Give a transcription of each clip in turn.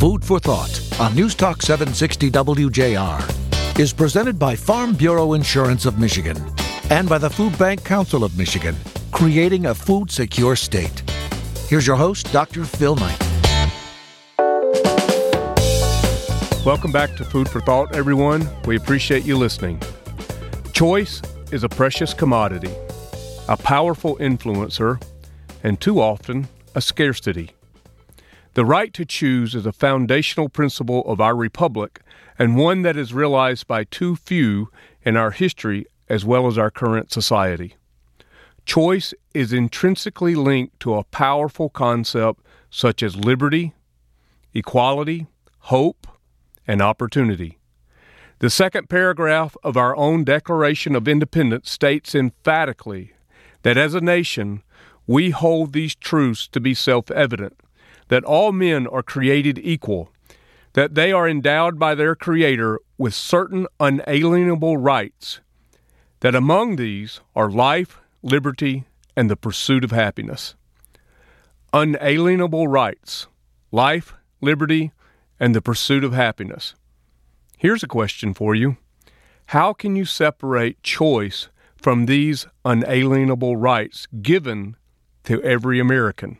Food for Thought on News Talk 760 WJR is presented by Farm Bureau Insurance of Michigan and by the Food Bank Council of Michigan, creating a food secure state. Here's your host, Dr. Phil Knight. Welcome back to Food for Thought, everyone. We appreciate you listening. Choice is a precious commodity, a powerful influencer, and too often a scarcity. The right to choose is a foundational principle of our republic and one that is realized by too few in our history as well as our current society. Choice is intrinsically linked to a powerful concept such as liberty, equality, hope, and opportunity. The second paragraph of our own Declaration of Independence states emphatically that as a nation, we hold these truths to be self evident that all men are created equal, that they are endowed by their Creator with certain unalienable rights, that among these are life, liberty, and the pursuit of happiness. Unalienable rights, life, liberty, and the pursuit of happiness. Here's a question for you How can you separate choice from these unalienable rights given to every American?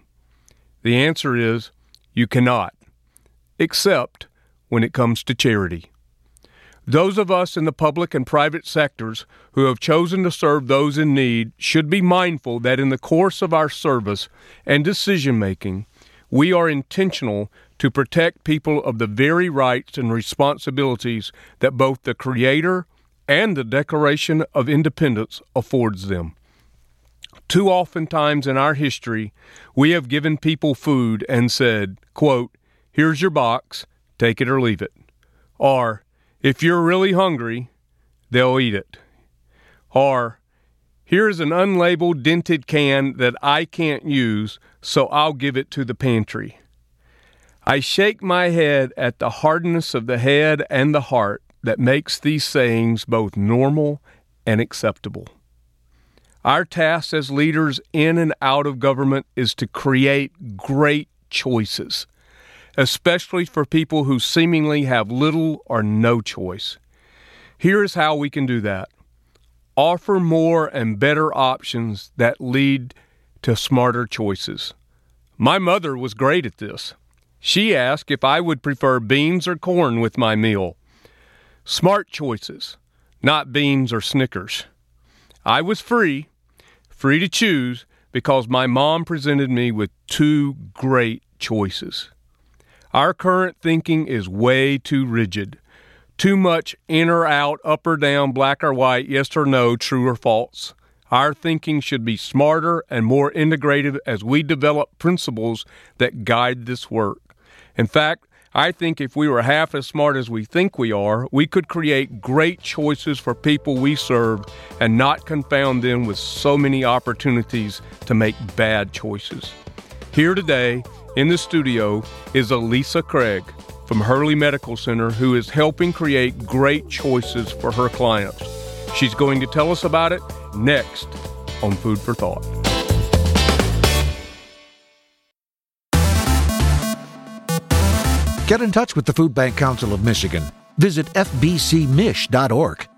The answer is you cannot, except when it comes to charity. Those of us in the public and private sectors who have chosen to serve those in need should be mindful that in the course of our service and decision making, we are intentional to protect people of the very rights and responsibilities that both the Creator and the Declaration of Independence affords them. Too often times in our history, we have given people food and said, quote, here's your box, take it or leave it. Or, if you're really hungry, they'll eat it. Or, here's an unlabeled dented can that I can't use, so I'll give it to the pantry. I shake my head at the hardness of the head and the heart that makes these sayings both normal and acceptable. Our task as leaders in and out of government is to create great choices, especially for people who seemingly have little or no choice. Here's how we can do that offer more and better options that lead to smarter choices. My mother was great at this. She asked if I would prefer beans or corn with my meal. Smart choices, not beans or Snickers. I was free, free to choose, because my mom presented me with two great choices. Our current thinking is way too rigid. Too much in or out, up or down, black or white, yes or no, true or false. Our thinking should be smarter and more integrative as we develop principles that guide this work. In fact, I think if we were half as smart as we think we are, we could create great choices for people we serve and not confound them with so many opportunities to make bad choices. Here today in the studio is Elisa Craig from Hurley Medical Center who is helping create great choices for her clients. She's going to tell us about it next on Food for Thought. Get in touch with the Food Bank Council of Michigan. Visit fbcmich.org.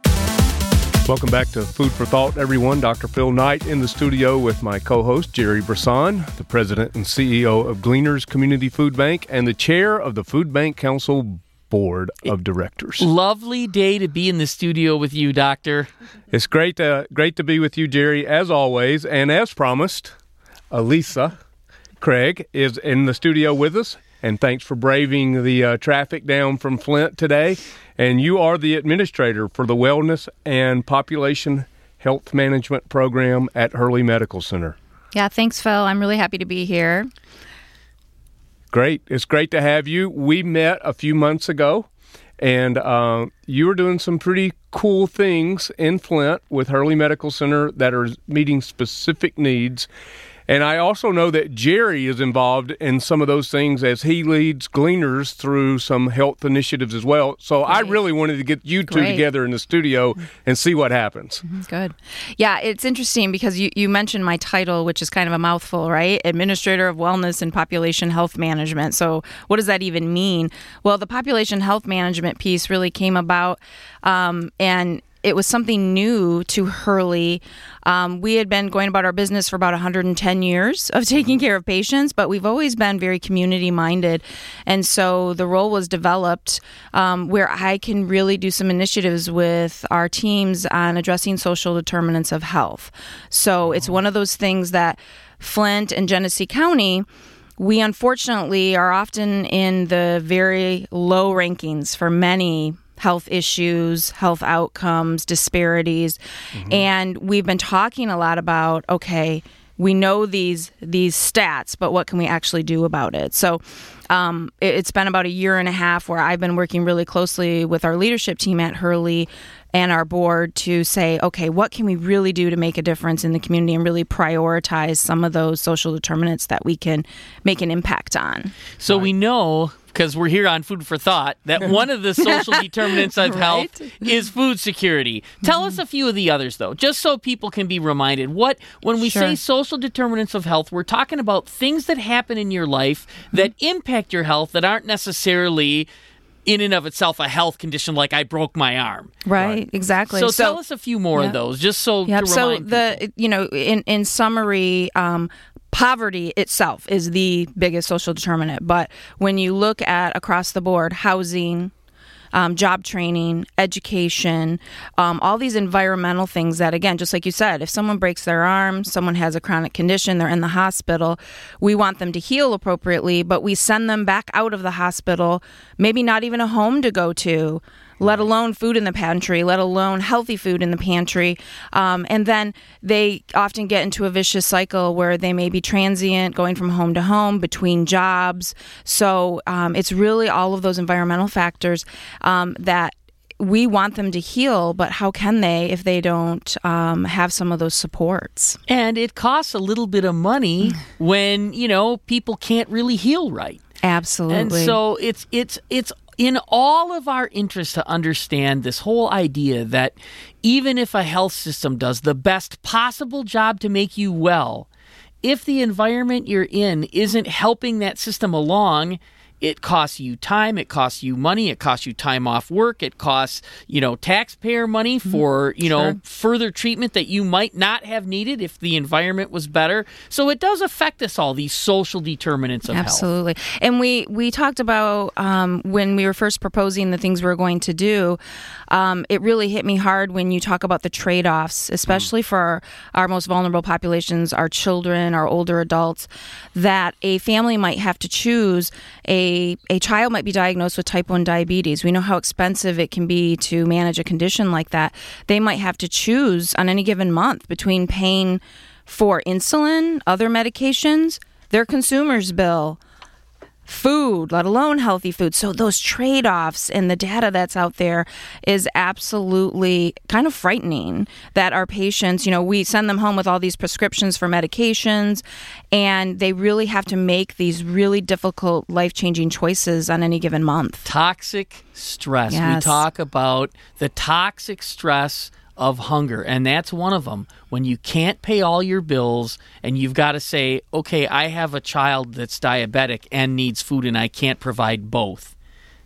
Welcome back to Food for Thought, everyone. Dr. Phil Knight in the studio with my co host, Jerry Brisson, the president and CEO of Gleaners Community Food Bank and the chair of the Food Bank Council Board of Directors. Lovely day to be in the studio with you, Doctor. It's great to, great to be with you, Jerry, as always. And as promised, Elisa Craig is in the studio with us and thanks for braving the uh, traffic down from Flint today. And you are the administrator for the Wellness and Population Health Management Program at Hurley Medical Center. Yeah, thanks, Phil. I'm really happy to be here. Great. It's great to have you. We met a few months ago, and uh, you were doing some pretty cool things in Flint with Hurley Medical Center that are meeting specific needs. And I also know that Jerry is involved in some of those things as he leads Gleaners through some health initiatives as well. So I really wanted to get you two Great. together in the studio and see what happens. Good. Yeah, it's interesting because you, you mentioned my title, which is kind of a mouthful, right? Administrator of Wellness and Population Health Management. So, what does that even mean? Well, the population health management piece really came about, um, and it was something new to Hurley. Um, we had been going about our business for about 110 years of taking care of patients, but we've always been very community minded. And so the role was developed um, where I can really do some initiatives with our teams on addressing social determinants of health. So it's one of those things that Flint and Genesee County we unfortunately are often in the very low rankings for many health issues, health outcomes, disparities. And we've been talking a lot about okay, we know these these stats, but what can we actually do about it? So um, it, it's been about a year and a half where I've been working really closely with our leadership team at Hurley and our board to say, okay, what can we really do to make a difference in the community and really prioritize some of those social determinants that we can make an impact on? So we know because we're here on Food for Thought that one of the social determinants of health is food security. Tell us a few of the others though, just so people can be reminded. What when we say social determinants of health, we're talking about things that happen in your life that impact your health that aren't necessarily in and of itself a health condition like I broke my arm. Right, exactly. So, tell us a few more of those, just so Yep. to So remind the you know in in summary, um, poverty itself is the biggest social determinant. But when you look at across the board, housing. Um, job training, education, um, all these environmental things that, again, just like you said, if someone breaks their arm, someone has a chronic condition, they're in the hospital, we want them to heal appropriately, but we send them back out of the hospital, maybe not even a home to go to, let alone food in the pantry, let alone healthy food in the pantry. Um, and then they often get into a vicious cycle where they may be transient, going from home to home, between jobs. So um, it's really all of those environmental factors um, that we want them to heal, but how can they if they don't um, have some of those supports? And it costs a little bit of money when, you know, people can't really heal right. Absolutely. And so it's it's it's in all of our interest to understand this whole idea that even if a health system does the best possible job to make you well, if the environment you're in isn't helping that system along, it costs you time, it costs you money, it costs you time off work, it costs, you know, taxpayer money for, you know, further treatment that you might not have needed if the environment was better. So it does affect us all, these social determinants of health. Absolutely. And we we talked about um, when we were first proposing the things we were going to do. Um, it really hit me hard when you talk about the trade offs, especially for our, our most vulnerable populations, our children, our older adults. That a family might have to choose a a child might be diagnosed with type one diabetes. We know how expensive it can be to manage a condition like that. They might have to choose on any given month between paying for insulin, other medications, their consumer's bill, food, let alone healthy food. So those trade offs and the data that's out there is absolutely kind of frightening that our patients, you know, we send them home with all these prescriptions for medications and they really have to make these really difficult life changing choices on any given month. toxic stress. We talk about the toxic stress of hunger, and that's one of them. When you can't pay all your bills and you've got to say, okay, I have a child that's diabetic and needs food, and I can't provide both.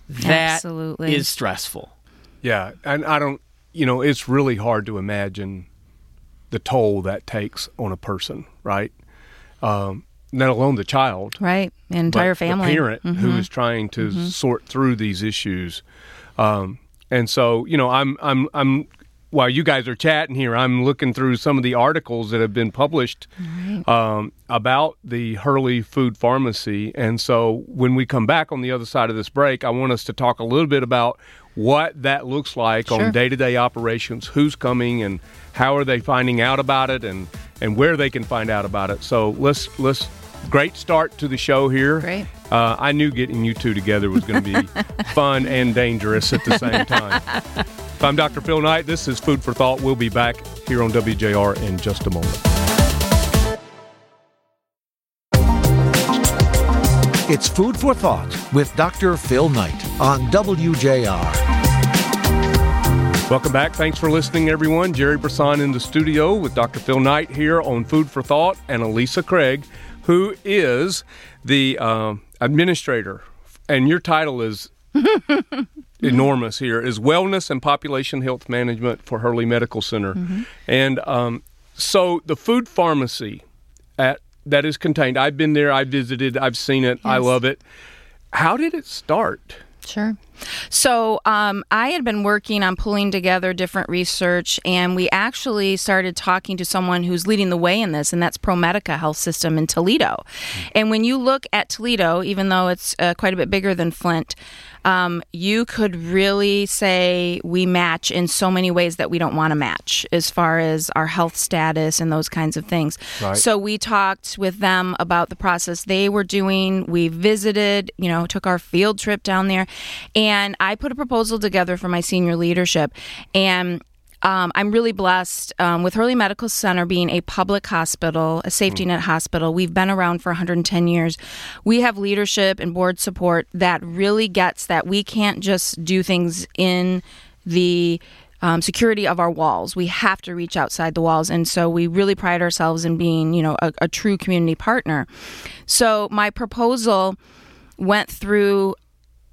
That is Absolutely. stressful. Yeah, and I don't, you know, it's really hard to imagine the toll that takes on a person, right? Um, let alone the child, Right? The entire but family. the parent who is trying to sort through these issues. Um, and so, you know, I'm, I'm, I'm. While you guys are chatting here, I'm looking through some of the articles that have been published um, about the Hurley Food Pharmacy. And so, when we come back on the other side of this break, I want us to talk a little bit about what that looks like Sure. on day-to-day operations, who's coming, and how are they finding out about it, and and where they can find out about it. So let's let's great start to the show here. Great. Uh, I knew getting you two together was going to be fun and dangerous at the same time. I'm Dr. Phil Knight. This is Food for Thought. We'll be back here on WJR in just a moment. It's Food for Thought with Dr. Phil Knight on WJR. Welcome back. Thanks for listening, everyone. Jerry Brisson in the studio with Dr. Phil Knight here on Food for Thought and Elisa Craig, who is the uh, administrator. And your title is enormous here is Wellness and Population Health Management for Hurley Medical Center. Mm-hmm. And um, so the food pharmacy at that is contained. I've been there, I visited, I've seen it, yes. I love it. How did it start? Sure. So um, I had been working on pulling together different research, and we actually started talking to someone who's leading the way in this, and that's ProMedica Health System in Toledo. Mm-hmm. And when you look at Toledo, even though it's uh, quite a bit bigger than Flint, um, you could really say we match in so many ways that we don't want to match as far as our health status and those kinds of things. Right. So we talked with them about the process they were doing. We visited, you know, took our field trip down there, and I put a proposal together for my senior leadership. And um, I'm really blessed um, with Hurley Medical Center being a public hospital, a safety mm. net hospital. We've been around for 110 years. We have leadership and board support that really gets that we can't just do things in the um, security of our walls. We have to reach outside the walls, and so we really pride ourselves in being, you know, a, a true community partner. So my proposal went through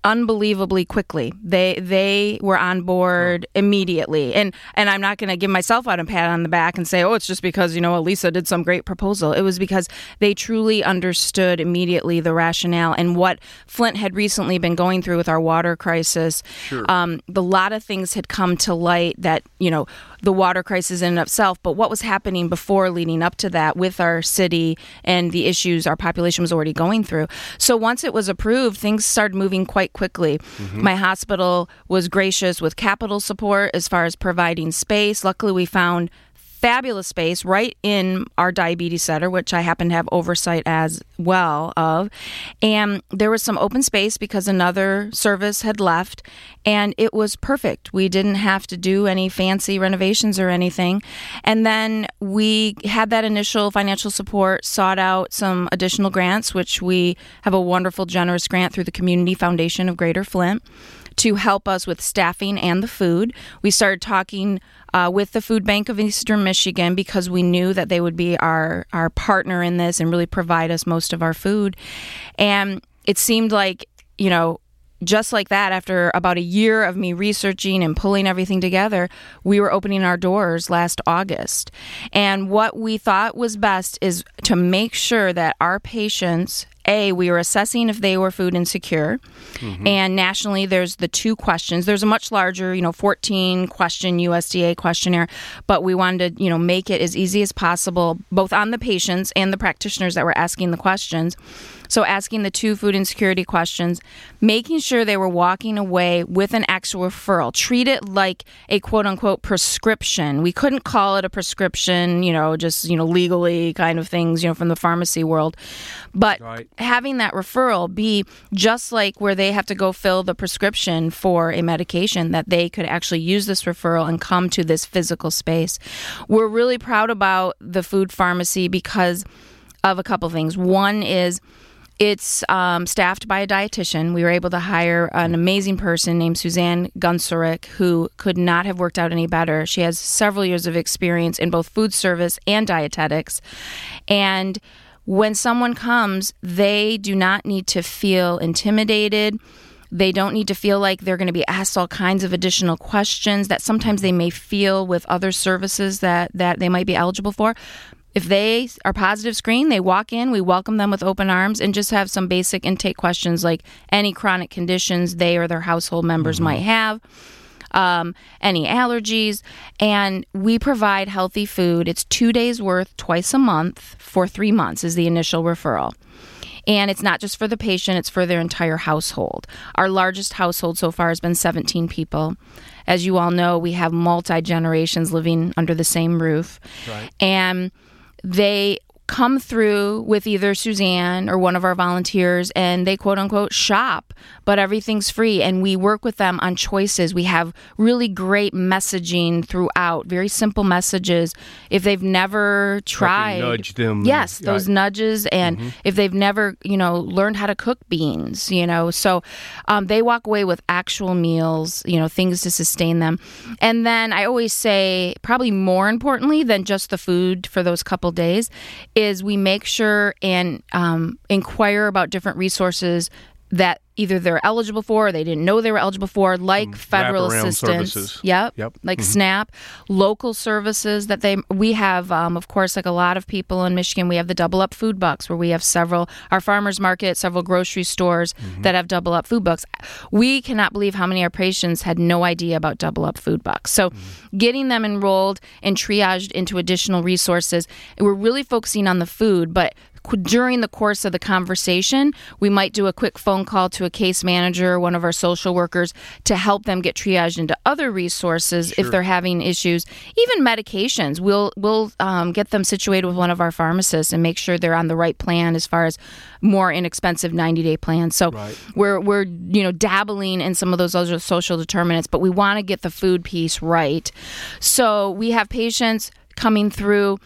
unbelievably quickly. They they were on board immediately. And and I'm not going to give myself out a pat on the back and say, "Oh, it's just because, you know, Elisa did some great proposal." It was because they truly understood immediately the rationale and what Flint had recently been going through with our water crisis. Sure. Um, the lot of things had come to light that, you know, the water crisis in and of itself, but what was happening before leading up to that with our city and the issues our population was already going through. So once it was approved, things started moving quite quickly. Mm-hmm. My hospital was gracious with capital support as far as providing space. Luckily, we found fabulous space right in our diabetes center, which I happen to have oversight as well of. And there was some open space because another service had left, and it was perfect. We didn't have to do any fancy renovations or anything. And then we had that initial financial support, sought out some additional grants, which we have a wonderful, generous grant through the Community Foundation of Greater Flint to help us with staffing and the food. We started talking uh, with the Food Bank of Eastern Michigan because we knew that they would be our, our partner in this and really provide us most of our food. And it seemed like, you know, just like that, after about a year of me researching and pulling everything together, we were opening our doors last August. And what we thought was best is to make sure that our patients a, we were assessing if they were food insecure. Mm-hmm. And nationally, there's the two questions. There's a much larger, you know, 14 question USDA questionnaire, but we wanted to, you know, make it as easy as possible, both on the patients and the practitioners that were asking the questions. So, asking the two food insecurity questions, making sure they were walking away with an actual referral. Treat it like a quote unquote prescription. We couldn't call it a prescription, you know, just, you know, legally kind of things, you know, from the pharmacy world. But right. having that referral be just like where they have to go fill the prescription for a medication, that they could actually use this referral and come to this physical space. We're really proud about the food pharmacy because of a couple things. One is, it's um, staffed by a dietitian. We were able to hire an amazing person named Suzanne Gunsarik, who could not have worked out any better. She has several years of experience in both food service and dietetics. And when someone comes, they do not need to feel intimidated. They don't need to feel like they're going to be asked all kinds of additional questions that sometimes they may feel with other services that, that they might be eligible for. If they are positive screen, they walk in, we welcome them with open arms and just have some basic intake questions like any chronic conditions they or their household members mm-hmm. might have. Um, any allergies, and we provide healthy food. It's two days worth twice a month for three months, is the initial referral. And it's not just for the patient, it's for their entire household. Our largest household so far has been 17 people. As you all know, we have multi generations living under the same roof. Right. And they come through with either Suzanne or one of our volunteers and they quote unquote shop, but everything's free. And we work with them on choices. We have really great messaging throughout, very simple messages. If they've never tried, nudge them. Yes, Right. those nudges. And if they've never, you know, learned how to cook beans, you know, so um, they walk away with actual meals, you know, things to sustain them. And then I always say, probably more importantly than just the food for those couple days, is we make sure and um, inquire about different resources that either they're eligible for or they didn't know they were eligible for, like federal assistance. services. Yep. Yep. Like mm-hmm. SNAP, local services that they we have. Um, of course, like a lot of people in Michigan, we have the Double Up Food Bucks, where we have several our farmers market, several grocery stores mm-hmm. that have Double Up Food Bucks. We cannot believe how many of our patients had no idea about Double Up Food Bucks. So, mm-hmm. getting them enrolled and triaged into additional resources, we're really focusing on the food, but during the course of the conversation, we might do a quick phone call to a case manager, one of our social workers, to help them get triaged into other resources if they're having issues. Even medications, we'll we'll um, get them situated with one of our pharmacists and make sure they're on the right plan as far as more inexpensive 90 day plans. So we're we're you know dabbling in some of those other social determinants, but we want to get the food piece right. So we have patients coming through.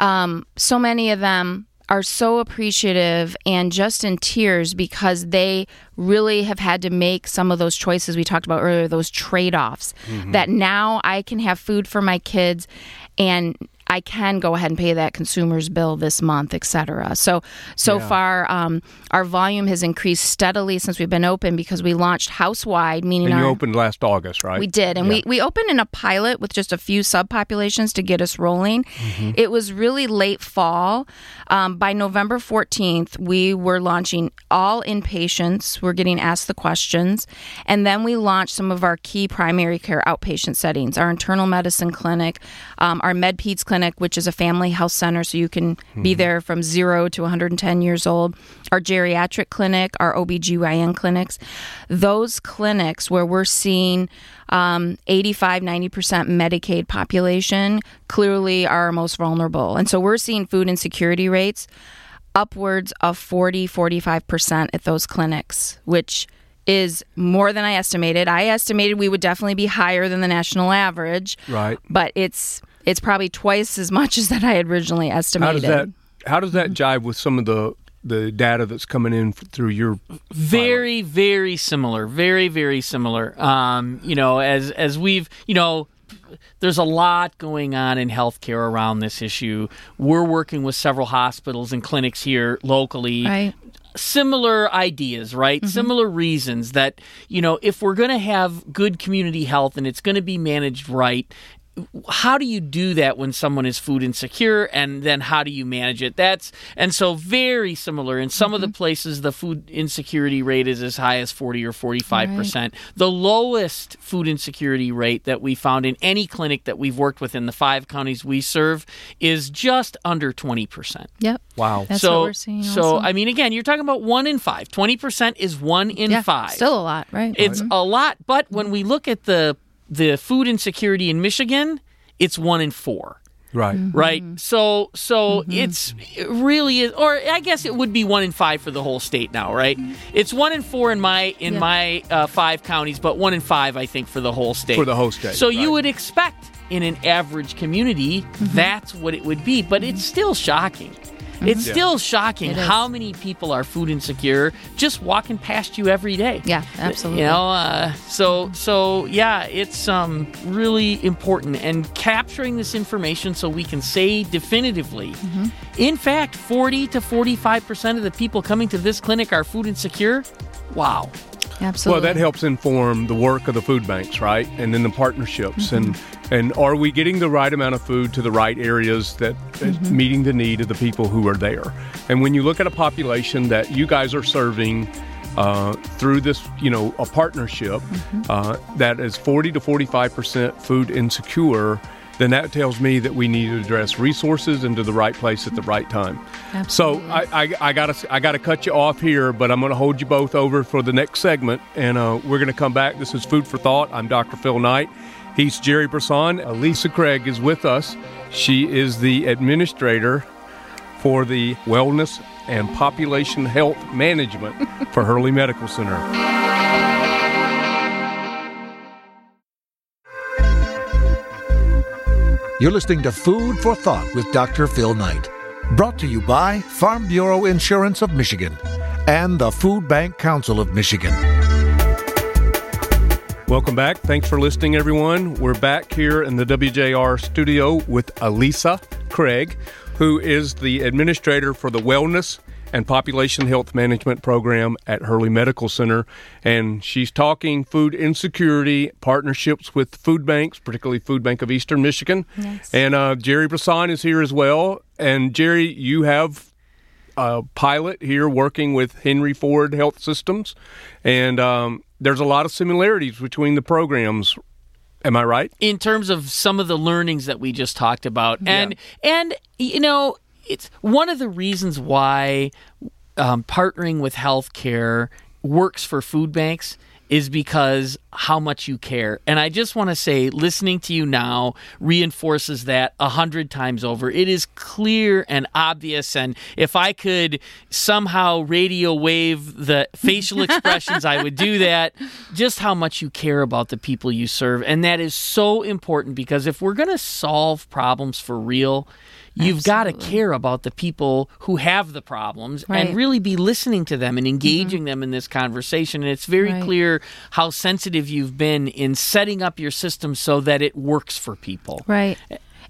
Um, so many of them are so appreciative and just in tears because they really have had to make some of those choices we talked about earlier, those trade offs. Mm-hmm. That now I can have food for my kids and I can go ahead and pay that consumer's bill this month, et cetera. So, so Yeah. far, um, our volume has increased steadily since we've been open because we launched house wide, meaning And you our, opened last August, right? we did, and Yeah. we, we opened in a pilot with just a few subpopulations to get us rolling. Mm-hmm. It was really late fall. Um, by November 14th, we were launching all inpatients. We're getting asked the questions. And then we launched some of our key primary care outpatient settings our internal medicine clinic, um, our MedPeds clinic, which is a family health center, so you can be Mm-hmm. there from zero to 110 years old, our geriatric clinic, our OBGYN clinics. Those clinics where we're seeing um, 85, 90% Medicaid population clearly are most vulnerable. And so we're seeing food insecurity rates upwards of 40, 45% at those clinics, which is more than I estimated. I estimated we would definitely be higher than the national average. Right. But it's it's probably twice as much as that I had originally How estimated. does that how does that jive with some of the the data that's coming in through your very very similar very very similar um you know as as we've you know there's a lot going on in healthcare around this issue we're working with several hospitals and clinics here locally Right. similar ideas, right? Similar reasons that, you know, if we're going to have good community health and it's going to be managed right, how do you do that when someone is food insecure and then how do you manage it that's and so very similar in some of the mm-hmm. places the food insecurity rate is as high as 40 or 45 percent the lowest food insecurity rate that we found in any clinic that we've worked with in the five counties we serve is just under 20 percent Yep. Wow. That's so, what we're seeing. So, also. I mean, again, you're talking about one in five. 20% is one in yeah, five. Still a lot, right? it's mm-hmm. a lot. But when mm-hmm. we look at the the food insecurity in Michigan, it's one in four. Right. Mm-hmm. Right. So, so it's it really is, or I guess it would be one in five for the whole state now, right? It's one in four in my in Yeah. my uh, five counties, but one in five, I think, for the whole state. For the whole state, So you would expect in an average community that's what it would be, but it's still shocking. It's still shocking It is. how many people are food insecure just walking past you every day. Yeah, absolutely. You know, uh, so so yeah, it's um really important and capturing this information so we can say definitively. Mm-hmm. In fact, forty to forty-five percent of the people coming to this clinic are food insecure. Wow. Absolutely. Well, that helps inform the work of the food banks, right? And then the partnerships and and are we getting the right amount of food to the right areas that is meeting the need of the people who are there? And when you look at a population that you guys are serving uh, through this, you know, a partnership uh, that is 40 to 45 percent food insecure, then that tells me that we need to address resources into the right place at the right time. Absolutely. So I, I, I gotta I gotta cut you off here, but I'm gonna hold you both over for the next segment, and uh, we're gonna come back. This is Food for Thought. I'm Dr. Phil Knight. He's Jerry Brisson. Lisa Craig is with us. She is the administrator for the Wellness and Population Health Management for Hurley Medical Center. You're listening to Food for Thought with Dr. Phil Knight. Brought to you by Farm Bureau Insurance of Michigan and the Food Bank Council of Michigan. Welcome back. Thanks for listening, everyone. We're back here in the WJR studio with Elisa Craig, who is the administrator for the Wellness and Population Health Management Program at Hurley Medical Center. And she's talking food insecurity, partnerships with food banks, particularly Food Bank of Eastern Michigan. Yes. And uh, Jerry Brisson is here as well. And Jerry, you have a pilot here working with Henry Ford Health Systems. And um, there's a lot of similarities between the programs. Am I right? in terms of some of the learnings that we just talked about and and you know it's one of the reasons why um, partnering with healthcare works for food banks is because how much you care and i just want to say listening to you now reinforces that a hundred times over it is clear and obvious and if i could somehow radio wave the facial expressions i would do that just how much you care about the people you serve and that is so important because if we're going to solve problems for real You've got to care about the people who have the problems Right. and really be listening to them and mm-hmm. engaging them in this conversation. And it's very Right. clear how sensitive you've been in setting up your system so that it works for people. Right.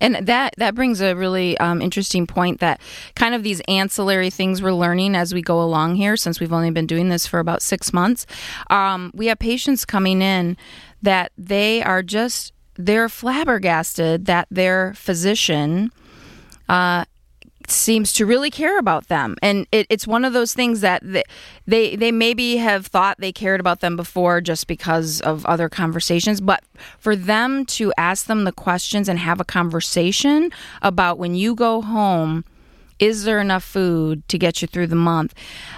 And that that brings a really um, interesting point that kind of these ancillary things we're learning as we go along here, since we've only been doing this for about six months. Um, we have patients coming in that they are just they're flabbergasted that their physician seems to really care about them and it, it's one of those things that th- they they maybe have thought they cared about them before just because of other conversations but for them to ask them the questions and have a conversation about when you go home is there enough food to get you through the month?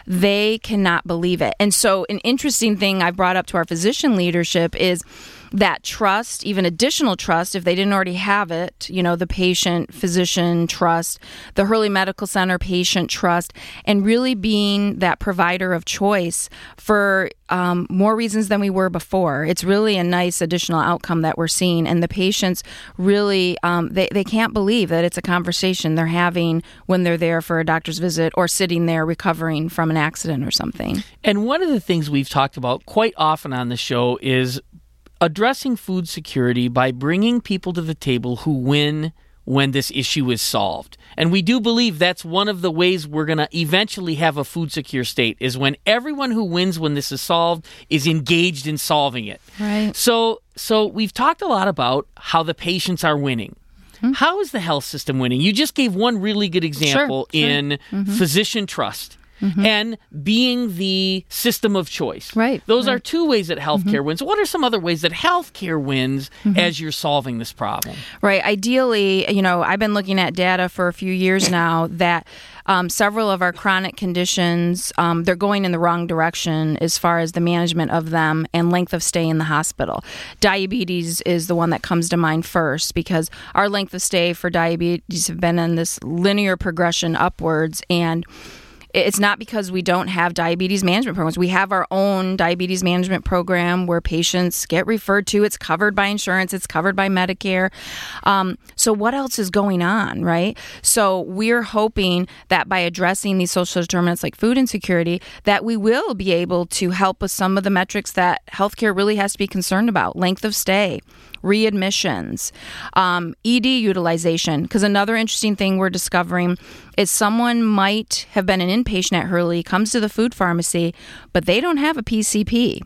They cannot believe it. And so, an interesting thing I brought up to our physician leadership is that trust, even additional trust, if they didn't already have it, you know, the patient physician trust, the Hurley Medical Center patient trust, and really being that provider of choice for um, more reasons than we were before. It's really a nice additional outcome that we're seeing. And the patients really, um, they, they can't believe that it's a conversation they're having when they're there for a doctor's visit or sitting there recovering from an accident or something. And one of the things we've talked about quite often on the show is addressing food security by bringing people to the table who win when this issue is solved. And we do believe that's one of the ways we're going to eventually have a food secure state is when everyone who wins when this is solved is engaged in solving it. Right. So so we've talked a lot about how the patients are winning. Hmm. How is the health system winning? You just gave one really good example sure. in Mm-hmm. physician trust. And being the system of choice. Right, Those are right. Mm-hmm. two ways that healthcare wins. What are some other ways that healthcare wins as you're solving this problem? Right. Ideally, you know, I've been looking at data for a few years now that um, several of our chronic conditions um, they're going in the wrong direction as far as the management of them and length of stay in the hospital. Diabetes is the one that comes to mind first because our length of stay for diabetes have been in this linear progression upwards and it's not because we don't have diabetes management programs. We have our own diabetes management program where patients get referred to. It's covered by insurance, it's covered by Medicare. Um, so, what else is going on, right? So, we're hoping that by addressing these social determinants like food insecurity, that we will be able to help with some of the metrics that healthcare really has to be concerned about length of stay readmissions, um, ED utilization. Because another interesting thing we're discovering is someone might have been an inpatient at Hurley, comes to the food pharmacy, but they don't have a PCP.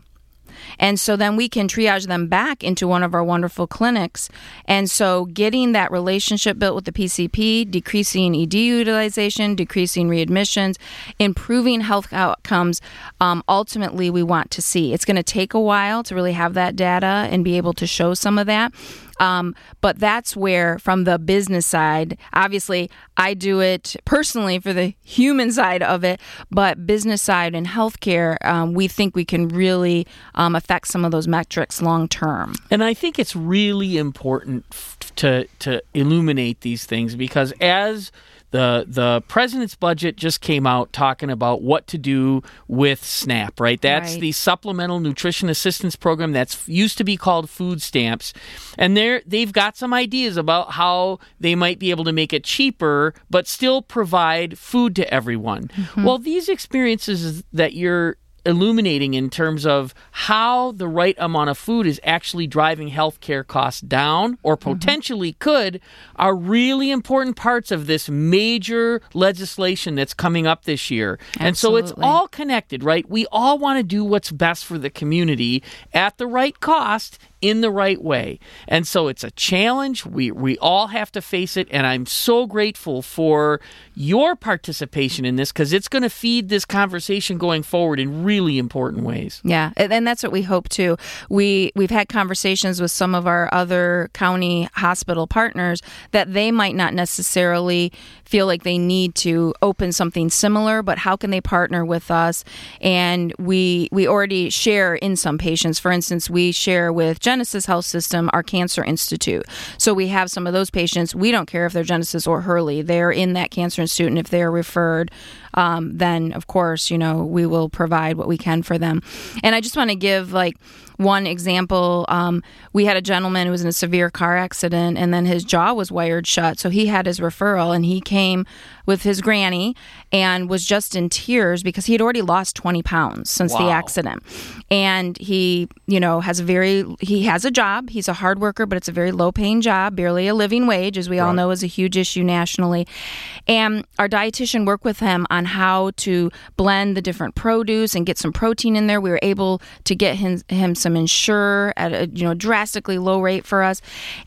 And so then we can triage them back into one of our wonderful clinics. And so getting that relationship built with the PCP, decreasing ED utilization, decreasing readmissions, improving health outcomes, um, ultimately we want to see. It's going to take a while to really have that data and be able to show some of that. Um, but that's where, from the business side, obviously I do it personally for the human side of it, but business side and healthcare, um, we think we can really um, affect some of those metrics long term. And I think it's really important to to illuminate these things because as the the president's budget just came out talking about what to do with SNAP, right? That's Right. the supplemental nutrition assistance program that's used to be called food stamps. And they're they've got some ideas about how they might be able to make it cheaper but still provide food to everyone. Mm-hmm. Well, these experiences that you're illuminating in terms of how the right amount of food is actually driving healthcare costs down or mm-hmm. potentially could are really important parts of this major legislation that's coming up this year. And so it's all connected, right? We all want to do what's best for the community at the right cost in the right way. And so it's a challenge. We we all have to face it and I'm so grateful for your participation in this cuz it's going to feed this conversation going forward in really important ways. Yeah, and and that's what we hope too. We we've had conversations with some of our other county hospital partners that they might not necessarily feel like they need to open something similar, but how can they partner with us? And we we already share in some patients. For instance, we share with Genesys Health System our Cancer Institute. So we have some of those patients. We don't care if they're Genesys or Hurley; they're in that Cancer Institute, and if they're referred, um, then of course you know we will provide what we can for them. And I just want to give like one example. Um, we had a gentleman who was in a severe car accident, and then his jaw was wired shut. So he had his referral, and he came with his granny and was just in tears because he had already lost 20 pounds since the accident. And he, you know, has a very, he has a job. He's a hard worker, but it's a very low paying job, barely a living wage, as we all know is a huge issue nationally. And our dietitian worked with him on how to blend the different produce and get some protein in there. We were able to get him, him some Ensure at a you know drastically low rate for us,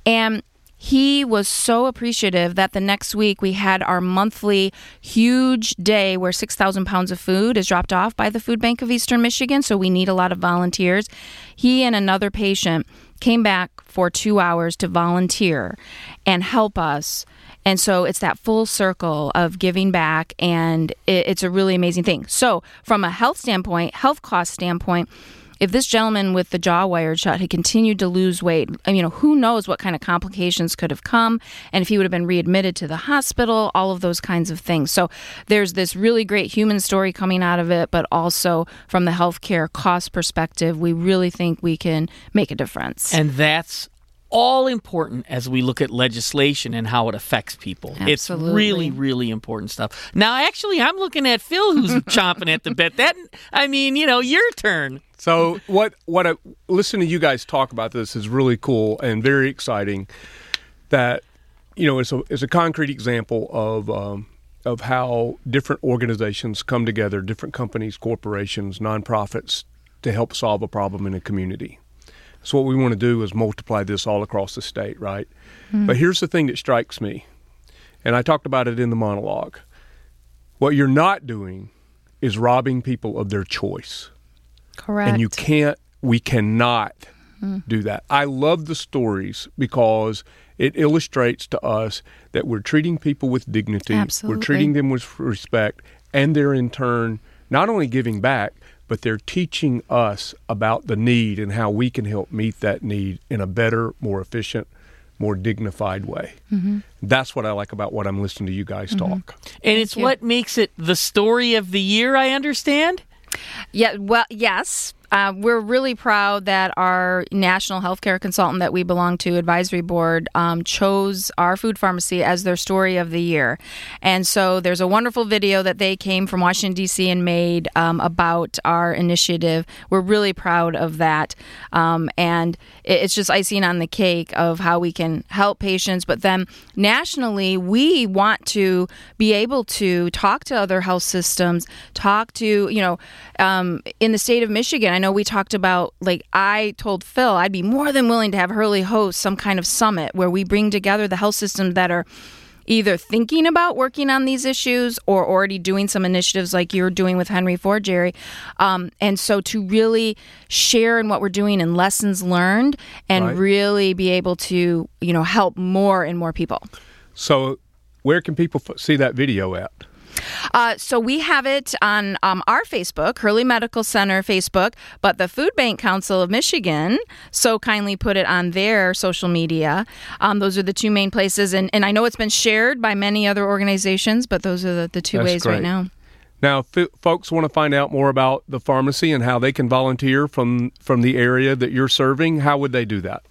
and he was so appreciative that the next week we had our monthly huge day where 6,000 pounds of food is dropped off by the Food Bank of Eastern Michigan. So we need a lot of volunteers. He and another patient came back for two hours to volunteer and help us. And so it's that full circle of giving back, and it, it's a really amazing thing. So, from a health standpoint, health cost standpoint, if this gentleman with the jaw wired shut had continued to lose weight, you know, who knows what kind of complications could have come, and if he would have been readmitted to the hospital, all of those kinds of things. So there's this really great human story coming out of it, but also from the healthcare cost perspective, we really think we can make a difference. And that's all important as we look at legislation and how it affects people. It's really, really important stuff. Now, actually, I'm looking at Phil, who's chomping at the bit. That, I mean, you know, your turn. So what what I listen to you guys talk about this is really cool and very exciting. That you know it's a it's a concrete example of um, of how different organizations come together, different companies, corporations, nonprofits to help solve a problem in a community. So what we want to do is multiply this all across the state, right? Hmm. But here's the thing that strikes me, and I talked about it in the monologue. What you're not doing is robbing people of their choice Correct. and you can't we cannot hmm. do that i love the stories because it illustrates to us that we're treating people with dignity Absolutely. we're treating them with respect and they're in turn not only giving back but they're teaching us about the need and how we can help meet that need in a better more efficient more dignified way mm-hmm. that's what i like about what i'm listening to you guys mm-hmm. talk And it's you. what makes it the story of the year, I understand. Yeah, well, yes. Uh, we're really proud that our national healthcare consultant that we belong to, advisory board, um, chose our food pharmacy as their story of the year. And so there's a wonderful video that they came from Washington, D.C. and made um, about our initiative. We're really proud of that. Um, and it's just icing on the cake of how we can help patients. But then nationally, we want to be able to talk to other health systems, talk to, you know, um, in the state of Michigan, I know we talked about, like, I told Phil I'd be more than willing to have Hurley host some kind of summit where we bring together the health systems that are either thinking about working on these issues or already doing some initiatives like you're doing with Henry Ford, Jerry. Um, and so to really share in what we're doing and lessons learned and Right. really be able to, you know, help more and more people. so where can people f- see that video at Uh, so we have it on um, our Facebook, Hurley Medical Center Facebook, but the Food Bank Council of Michigan so kindly put it on their social media. Um, those are the two main places, and, and I know it's been shared by many other organizations, but those are the, the two That's ways great. right now. Now, f- folks want to find out more about the pharmacy and how they can volunteer from from the area that you're serving, how would they do that?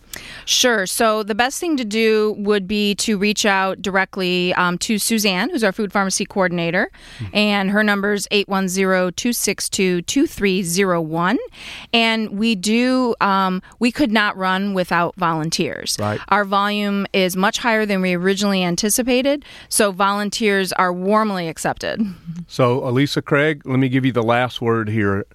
Sure. So the best thing to do would be to reach out directly um, to Suzanne, who's our food pharmacy coordinator, and her number is 810-262-2301. And we do, um, we could not run without volunteers. Right. Our volume is much higher than we originally anticipated, so volunteers are warmly accepted. So, Elisa Craig, let me give you the last word here.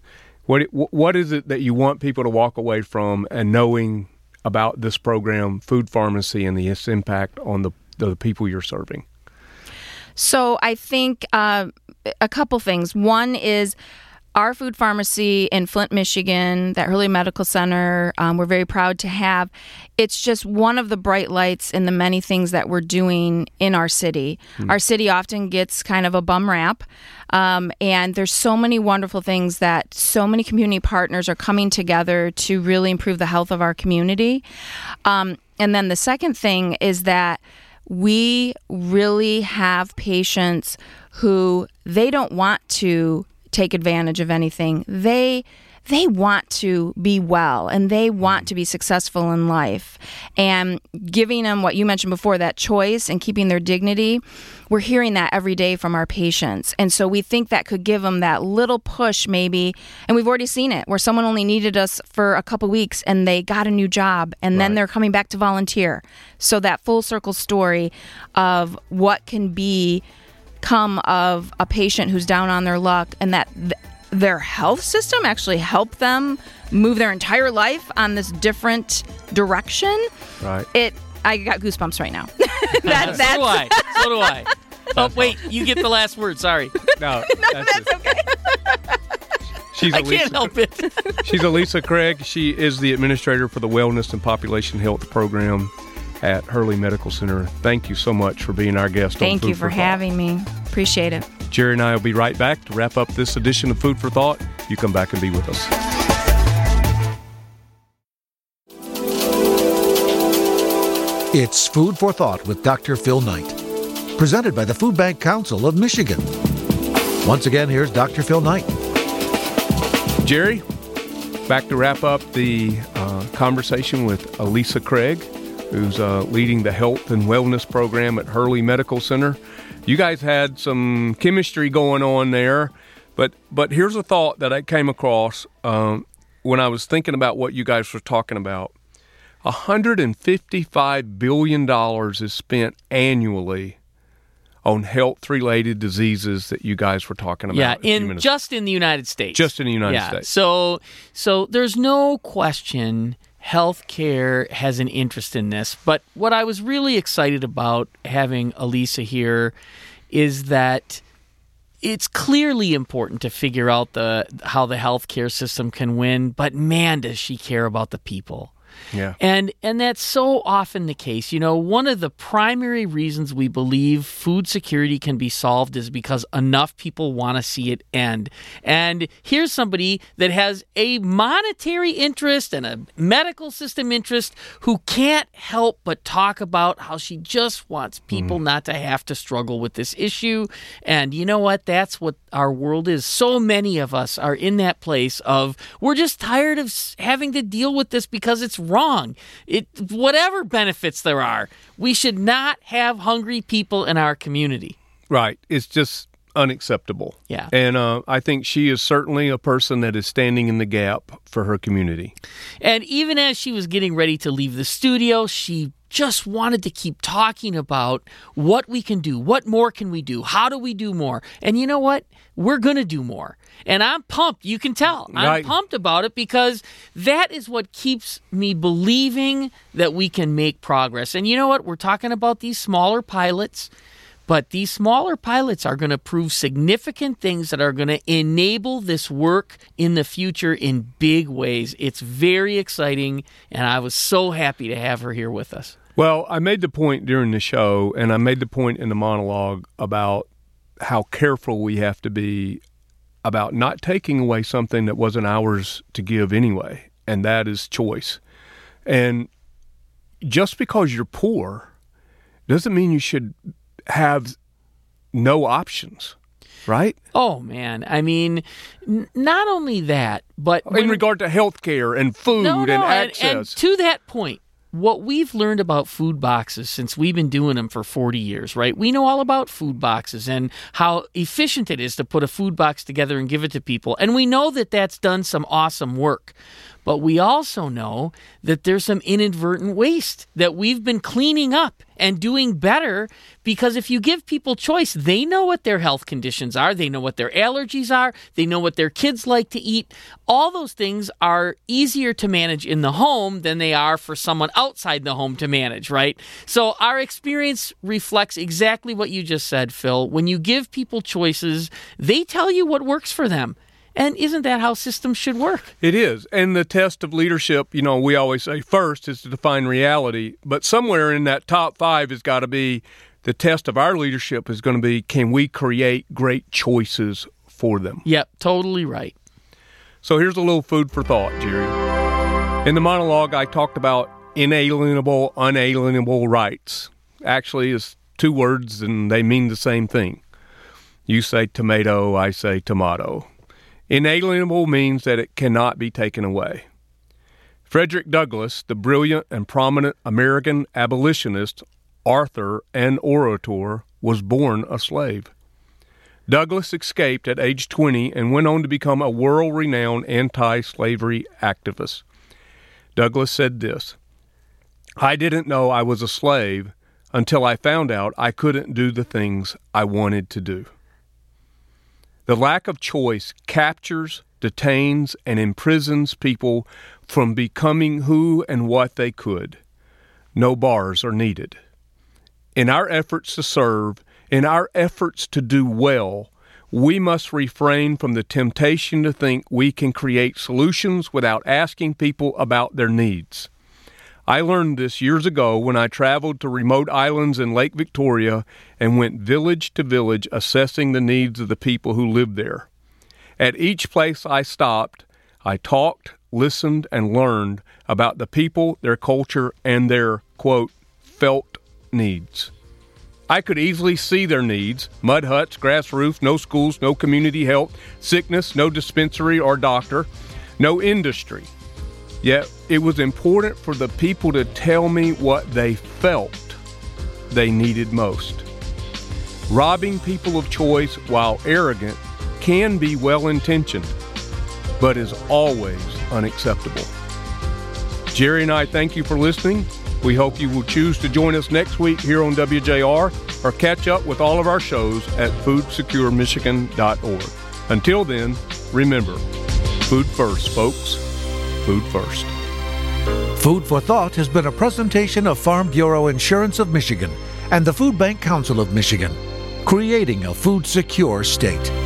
What what is it that you want people to walk away from and knowing about this program, Food Pharmacy, and the its impact on the the people you're serving? So I think uh, a couple things. One is our food pharmacy in Flint, Michigan, that Hurley Medical Center, um, we're very proud to have. It's just one of the bright lights in the many things that we're doing in our city. Our city often gets kind of a bum rap. Um, and there's so many wonderful things that so many community partners are coming together to really improve the health of our community. Um, and then the second thing is that we really have patients who they don't want to take advantage of anything. They they want to be well and they want to be successful in life. And giving them what you mentioned before that choice and keeping their dignity, we're hearing that every day from our patients. And so we think that could give them that little push, maybe. And we've already seen it where someone only needed us for a couple weeks and they got a new job and then they're coming back to volunteer. So that full circle story of what can be come of a patient who's down on their luck and that th- their health system actually helped them move their entire life on this different direction. Right. It I got goosebumps right now. that, so do I. So do I. Oh wait, you get the last word. Sorry, No, that's, okay. She's I Elisa, can't help it. She's Elisa Craig. She is the administrator for the Wellness and Population Health Program at Hurley Medical Center. Thank you so much for being our guest. on Thank you for Thought. having me. Appreciate it. Jerry and I will be right back to wrap up this edition of Food for Thought. You come back and be with us. It's Food for Thought with Dr. Phil Knight, presented by the Food Bank Council of Michigan. Once again, here's Dr. Phil Knight. Jerry, back to wrap up the uh, conversation with Elisa Craig, who's uh, leading the health and wellness program at Hurley Medical Center. You guys had some chemistry going on there, but but here's a thought that I came across um, when I was thinking about what you guys were talking about. $155 billion is spent annually on health related diseases that you guys were talking about. yeah, in just in the United States. Just in the United yeah. States. So so there's no question healthcare has an interest in this. But what I was really excited about having Elisa here is that it's clearly important to figure out the how the healthcare system can win, but man does she care about the people. Yeah. And and that's so often the case. You know, one of the primary reasons we believe food security can be solved is because enough people want to see it end. And here's somebody that has a monetary interest and a medical system interest who can't help but talk about how she just wants people mm-hmm. not to have to struggle with this issue. And you know what? That's what our world is. So many of us are in that place of we're just tired of having to deal with this because it's wrong. It whatever benefits there are, we should not have hungry people in our community. Right. It's just unacceptable. Yeah. And uh, I think she is certainly a person that is standing in the gap for her community. And even as she was getting ready to leave the studio, she just wanted to keep talking about what we can do. What more can we do? How do we do more? And you know what? We're going to do more. And I'm pumped. You can tell. I'm Right. pumped about it because that is what keeps me believing that we can make progress. And you know what? We're talking about these smaller pilots. But these smaller pilots are going to prove significant things that are going to enable this work in the future in big ways. It's very exciting, and I was so happy to have her here with us. Well, I made the point during the show, and I made the point in the monologue about how careful we have to be about not taking away something that wasn't ours to give anyway, and that is choice. And just because you're poor doesn't mean you should have no options, right? Oh man, I mean, n- not only that, but in regard to health care and food no, no, and and, access. and to that point, what we've learned about food boxes since we've been doing them for 40 years, right? We know all about food boxes and how efficient it is to put a food box together and give it to people. And we know that that's done some awesome work. But we also know that there's some inadvertent waste that we've been cleaning up and doing better because if you give people choice, they know what their health conditions are, they know what their allergies are, they know what their kids like to eat. All those things are easier to manage in the home than they are for someone outside the home to manage, right? So our experience reflects exactly what you just said, Phil. When you give people choices, they tell you what works for them. And isn't that how systems should work? It is. And the test of leadership, you know, we always say first is to define reality, but somewhere in that top five has got to be the test of our leadership is going to be can we create great choices for them? Yep, totally right. So here's a little food for thought, Jerry. In the monologue, I talked about inalienable, unalienable rights. Actually, it's two words and they mean the same thing. You say tomato, I say tomato. Inalienable means that it cannot be taken away. Frederick Douglass, the brilliant and prominent American abolitionist, author, and orator, was born a slave. Douglass escaped at age 20 and went on to become a world renowned anti slavery activist. Douglass said this I didn't know I was a slave until I found out I couldn't do the things I wanted to do. The lack of choice captures, detains, and imprisons people from becoming who and what they could. No bars are needed. In our efforts to serve, in our efforts to do well, we must refrain from the temptation to think we can create solutions without asking people about their needs. I learned this years ago when I traveled to remote islands in Lake Victoria and went village to village assessing the needs of the people who lived there. At each place I stopped, I talked, listened, and learned about the people, their culture, and their, quote, felt needs. I could easily see their needs mud huts, grass roofs, no schools, no community health, sickness, no dispensary or doctor, no industry. Yet it was important for the people to tell me what they felt they needed most. Robbing people of choice while arrogant can be well intentioned, but is always unacceptable. Jerry and I thank you for listening. We hope you will choose to join us next week here on WJR or catch up with all of our shows at foodsecuremichigan.org. Until then, remember food first, folks. Food first. Food for Thought has been a presentation of Farm Bureau Insurance of Michigan and the Food Bank Council of Michigan, creating a food secure state.